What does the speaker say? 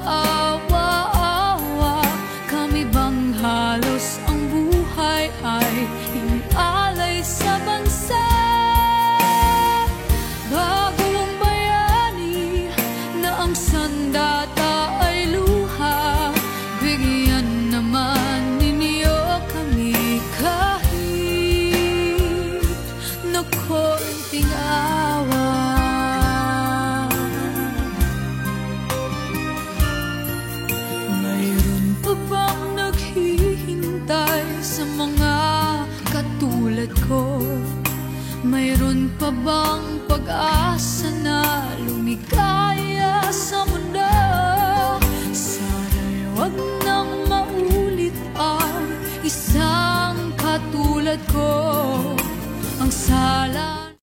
kaawa-awa Kami bang halos ang buhay ay inalay sa bansa? Bagong bayani na ang sandata ay luha Bigyan naman ninyo kami kahit na konting awa pa bang pag-asa na lumikaya sa mundo? Sana'y wag nang maulit ang isang katulad ko Ang sala